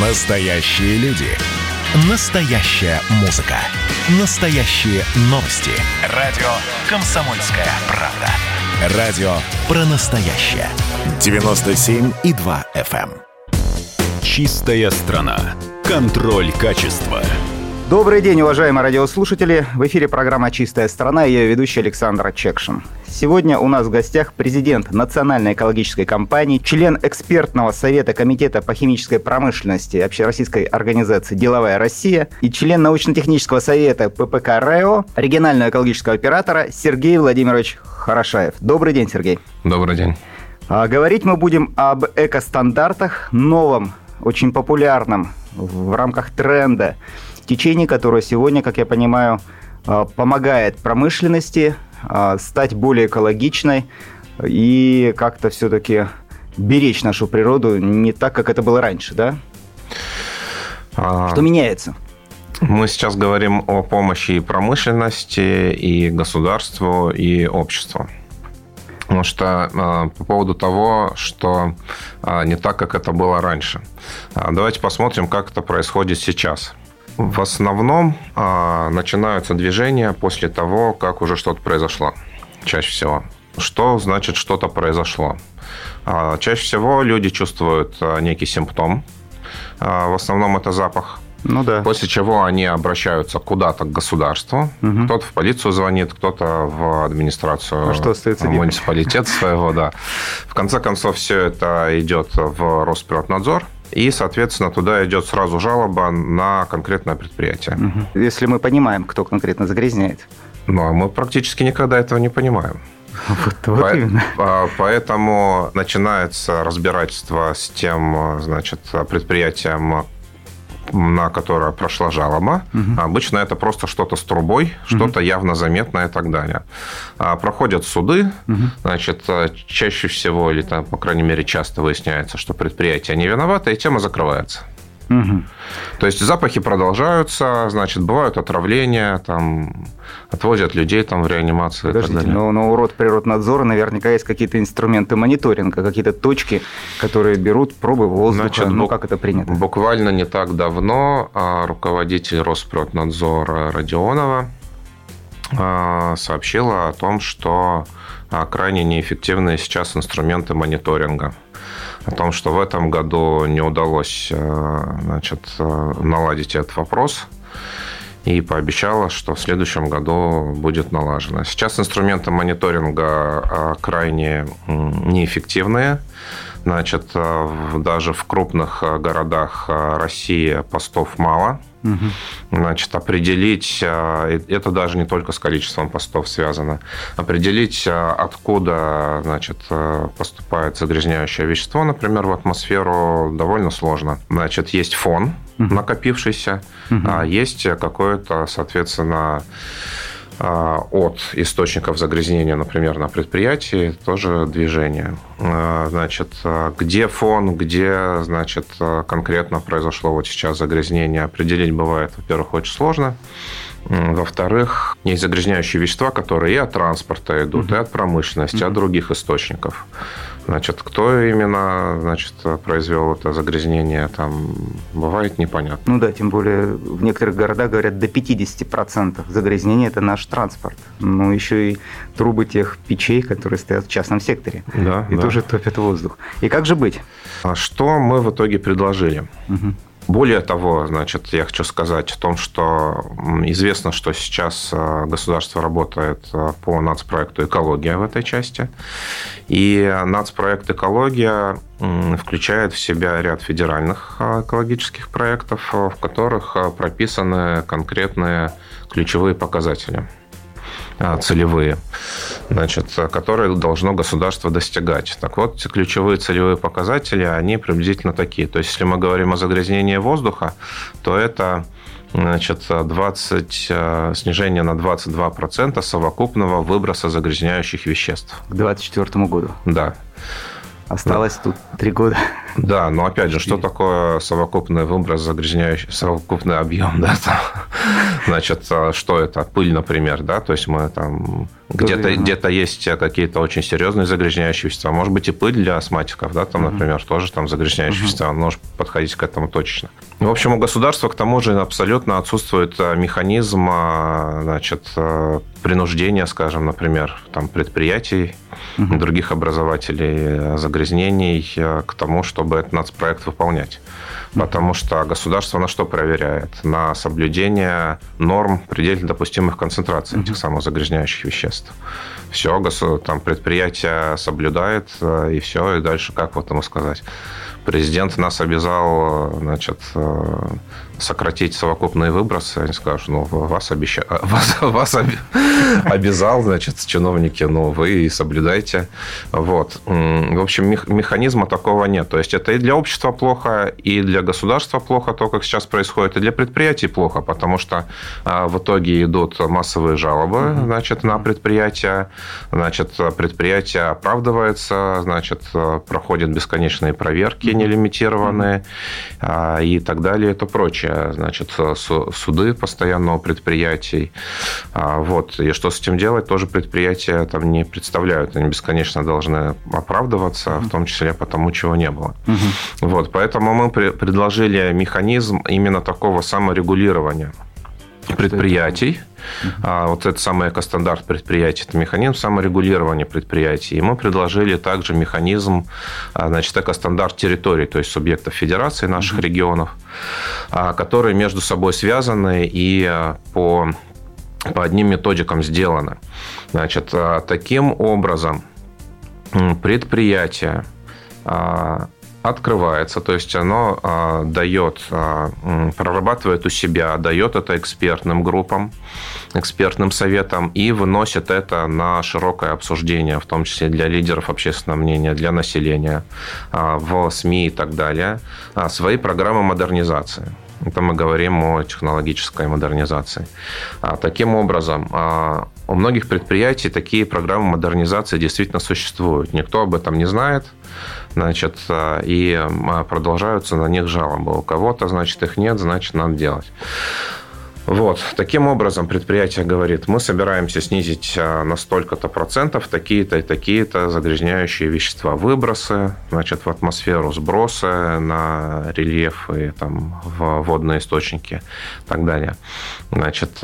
Настоящие люди. Настоящая музыка. Настоящие новости. Радио «Комсомольская правда». Радио про настоящее. 97,2 FM. эм. Чистая страна. Контроль качества. Добрый день, уважаемые радиослушатели. В эфире программа «Чистая страна» и ее ведущий Александр Чекшин. Сегодня у нас в гостях президент Национальной экологической компании, член экспертного совета Комитета по химической промышленности Общероссийской организации «Деловая Россия» и член научно-технического совета ППК РЭО, регионального экологического оператора Сергей Владимирович Хорошаев. Добрый день, Сергей. Добрый день. А говорить мы будем об экостандартах, новом, очень популярном в рамках тренда течение, которое сегодня, как я понимаю, а, помогает промышленности стать более экологичной и как-то все-таки беречь нашу природу не так, как это было раньше, да? А, Что меняется? Мы сейчас говорим о помощи и промышленности, и государству, и обществу. Потому что э, по поводу того, что э, не так, как это было раньше. Э, давайте посмотрим, как это происходит сейчас. В основном э, начинаются движения после того, как уже что-то произошло. Чаще всего. Что значит что-то произошло? Э, чаще всего люди чувствуют э, некий симптом. Э, в основном это запах. Ну да. После чего они обращаются куда-то к государству. Мгм. Кто-то в полицию звонит, кто-то в администрацию А что остается делать? муниципалитета своего, да. В конце концов, все это идет в Росприроднадзор. И, соответственно, туда идет сразу жалоба на конкретное предприятие. Мгм. Если мы понимаем, кто конкретно загрязняет. Но мы практически никогда этого не понимаем. Вот, вот По- именно. а, Поэтому начинается разбирательство с тем, значит, предприятием, на которое прошла жалоба. Обычно это просто что-то с трубой, что-то явно заметное и так далее. А, Проходят суды, значит, а, чаще всего, или там, по крайней мере, часто выясняется, что предприятие не виновато, и тема закрывается. Мгм. То есть запахи продолжаются, значит, бывают отравления, там, отвозят людей там в реанимацию и так Подождите, далее. но, но у Росприроднадзора наверняка есть какие-то инструменты мониторинга, какие-то точки, которые берут пробы воздуха. Значит, ну, как это принято? Буквально не так давно а, руководитель Росприроднадзора Родионова а, сообщила о том, что а, крайне неэффективные сейчас инструменты мониторинга. О том, что в этом году не удалось а, значит, а, наладить этот вопрос. И пообещала, что в следующем году будет налажено. Сейчас инструменты мониторинга а, крайне неэффективные. Значит, а, даже в крупных а, городах России постов мало. Значит, определить, это даже не только с количеством постов связано, определить, откуда, значит, поступает загрязняющее вещество, например, в атмосферу, довольно сложно. Значит, есть фон накопившийся, а есть какое-то, соответственно, а, от источников загрязнения, например, на предприятии, тоже движение. А, Значит, а, где фон, где, значит, конкретно произошло вот сейчас загрязнение, определить бывает, во-первых, очень сложно. Во-вторых, есть загрязняющие вещества, которые и от транспорта идут, и от промышленности, и от других источников. Значит, кто именно, значит, произвел это загрязнение, там бывает непонятно. Ну да, тем более в некоторых городах говорят до 50% загрязнения – это наш транспорт. Ну, еще и трубы тех печей, которые стоят в частном секторе. Да, И да. тоже топят воздух. И как же быть? А Что мы в итоге предложили? Мгм. Более того, значит, я хочу сказать о том, что известно, что сейчас э, государство работает э, по нацпроекту «Экология» в этой части. И нацпроект «Экология» включает в себя ряд федеральных э, экологических проектов, в которых прописаны конкретные ключевые показатели целевые, значит, которые должно государство достигать. Так вот, ключевые целевые показатели, они приблизительно такие. То есть, если мы говорим о загрязнении воздуха, то это значит, 20, э, снижение на 22% совокупного выброса загрязняющих веществ. К 2024 году. Да. Осталось тут три года. Да, но опять же, что такое совокупный выброс загрязняющий, совокупный объем, да, там? Значит, что это? Пыль, например, да, то есть мы там где-то где есть какие-то очень серьезные загрязняющие вещества. Может быть, и пыль для астматиков, да, там, например, тоже там загрязняющие вещества. Он может подходить к этому точечно. В общем, у государства, к тому же, абсолютно отсутствует механизм значит, принуждения, скажем, например, там, предприятий, угу. других образователей загрязнений к тому, чтобы этот нацпроект выполнять. Потому что государство на что проверяет? На соблюдение норм предельно допустимых концентраций этих самых загрязняющих веществ. Все, там предприятие соблюдает, э, и все, и дальше как вот ему сказать? Президент нас обязал, э, значит, э, сократить совокупные выбросы, они скажут, ну, вас, обеща... вас, вас обязал, значит, чиновники, ну, вы и соблюдайте. Вот. В общем, механизма такого нет. То есть, это и для общества плохо, и для государства плохо, то, как сейчас происходит, и для предприятий плохо, потому что а, в итоге идут массовые жалобы, значит, на предприятия, значит, предприятие оправдывается, значит, проходят бесконечные проверки нелимитированные а, и так далее, и то прочее значит, суды постоянного предприятий. А, вот. И что с этим делать, тоже предприятия там не представляют. Они бесконечно должны оправдываться, в том числе потому, чего не было. Угу. Вот. Поэтому мы предложили механизм именно такого саморегулирования предприятий. А вот это самый экостандарт предприятий, это механизм саморегулирования предприятий. И мы предложили также механизм, а, значит, экостандарт территорий, то есть субъектов федерации наших mm-hmm. регионов, а, которые между собой связаны и а, по, по одним методикам сделаны. Значит, таким образом предприятия открывается, то есть оно а, дает, а, прорабатывает у себя, дает это экспертным группам, экспертным советам и выносит это на широкое обсуждение, в том числе для лидеров общественного мнения, для населения, а, в СМИ и так далее, а, свои программы модернизации. Это мы говорим о технологической модернизации. А, таким образом, а, у многих предприятий такие программы модернизации действительно существуют. Никто об этом не знает значит, э, и э, продолжаются на них жалобы. У кого-то, значит, их нет, значит, надо делать. Вот. Таким образом, предприятие говорит, мы собираемся снизить э, на столько-то процентов такие-то и такие-то загрязняющие вещества. Выбросы, значит, в атмосферу сбросы на рельеф и там, в водные источники и так далее. Значит,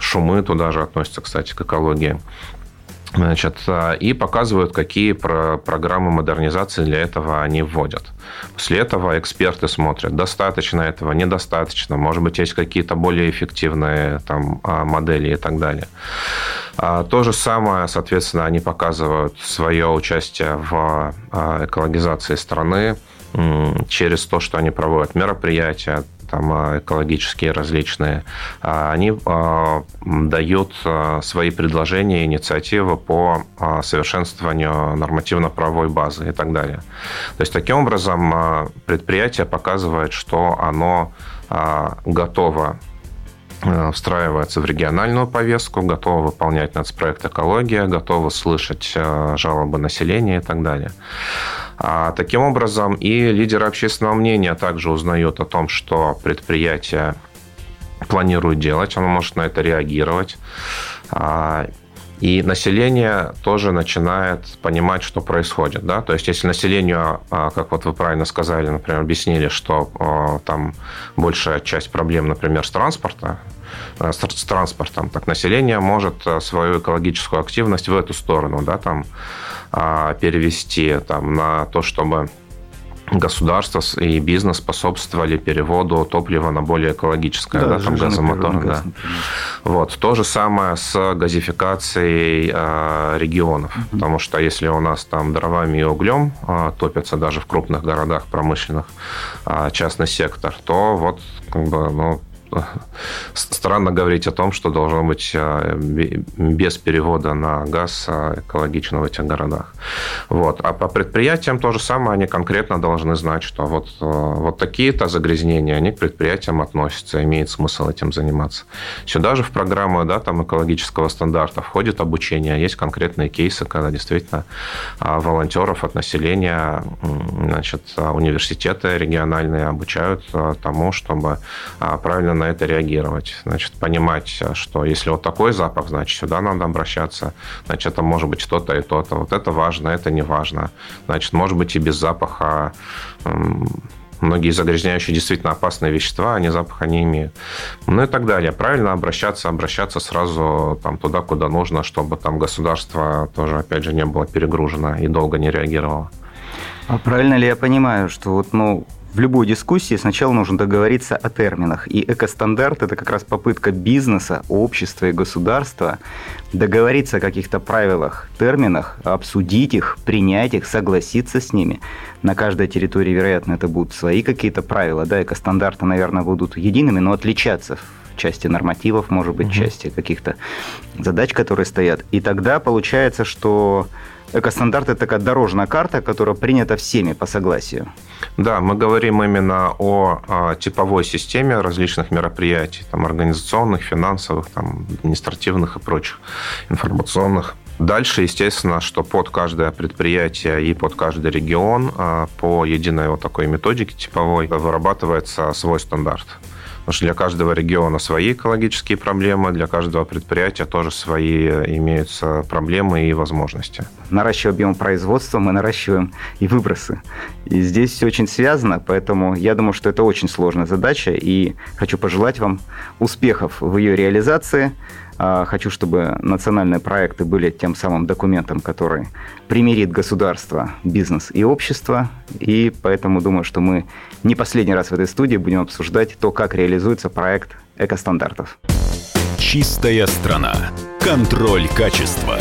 шумы туда же относятся, кстати, к экологии. Значит, а, и показывают, какие про программы модернизации для этого они вводят. После этого эксперты смотрят, достаточно этого, недостаточно, может быть, есть какие-то более эффективные там, а, модели и так далее. А, то же самое, соответственно, они показывают свое участие в экологизации страны через то, что они проводят мероприятия, там а, экологические различные, а, они а, дают свои предложения, инициативы по совершенствованию нормативно-правовой базы и так далее. То есть таким образом предприятие показывает, что оно готово встраивается в региональную повестку, готово выполнять нацпроект «Экология», готово слышать жалобы населения и так далее. А таким образом, и лидеры общественного мнения также узнают о том, что предприятие планирует делать, оно может на это реагировать. А, и население тоже начинает понимать, что происходит. Да? То есть, если населению, а, как вот вы правильно сказали, например, объяснили, что а, там большая часть проблем, например, с транспорта, с транспортом, так население может свою экологическую активность в эту сторону, да, там, а, перевести там, на то, чтобы государство и бизнес способствовали переводу топлива на более экологическое, да, да там газомотор. Газ, да. Вот. То же самое с газификацией э, регионов, угу. потому что если у нас там дровами и углем э, топятся даже в крупных городах промышленных э, частный сектор, то вот как бы, ну, странно говорить о том, что должно быть а, без перевода на газ а, экологично в этих городах. Вот. А по предприятиям то же самое, они конкретно должны знать, что вот, а, вот такие-то загрязнения, они к предприятиям относятся, имеет смысл этим заниматься. Сюда же в программу да, там, экологического стандарта входит обучение, есть конкретные кейсы, когда действительно волонтеров от населения, значит, университеты региональные обучают тому, чтобы правильно на это реагировать. Значит, понимать, что если вот такой запах, значит, сюда надо обращаться. Значит, это может быть то-то и то-то. Вот это важно, это не важно. Значит, может быть и без запаха многие загрязняющие действительно опасные вещества, они запаха не имеют. Ну и так далее. Правильно обращаться, обращаться сразу там, туда, куда нужно, чтобы там государство тоже, опять же, не было перегружено и долго не реагировало. А правильно ли я понимаю, что вот, ну, в любой дискуссии сначала нужно договориться о терминах. И экостандарт – это как раз попытка бизнеса, общества и государства договориться о каких-то правилах, терминах, обсудить их, принять их, согласиться с ними. На каждой территории, вероятно, это будут свои какие-то правила. Да, экостандарты, наверное, будут едиными, но отличаться в части нормативов, может быть, в части каких-то задач, которые стоят. И тогда получается, что экостандарт – это такая дорожная карта, которая принята всеми по согласию. Да, мы говорим именно о, о типовой системе различных мероприятий, там, организационных, финансовых, там, административных и прочих, информационных. Дальше, естественно, что под каждое предприятие и под каждый регион а, по единой вот такой методике типовой вырабатывается свой стандарт. Потому что для каждого региона свои экологические проблемы, для каждого предприятия тоже свои имеются проблемы и возможности. Наращивая объем производства, мы наращиваем и выбросы. И здесь все очень связано, поэтому я думаю, что это очень сложная задача, и хочу пожелать вам успехов в ее реализации. А, хочу, чтобы национальные проекты были тем самым документом, который примирит государство, бизнес и общество. И поэтому думаю, что мы не последний раз в этой студии будем обсуждать то, как реализуется проект экостандартов. Чистая страна. Контроль качества.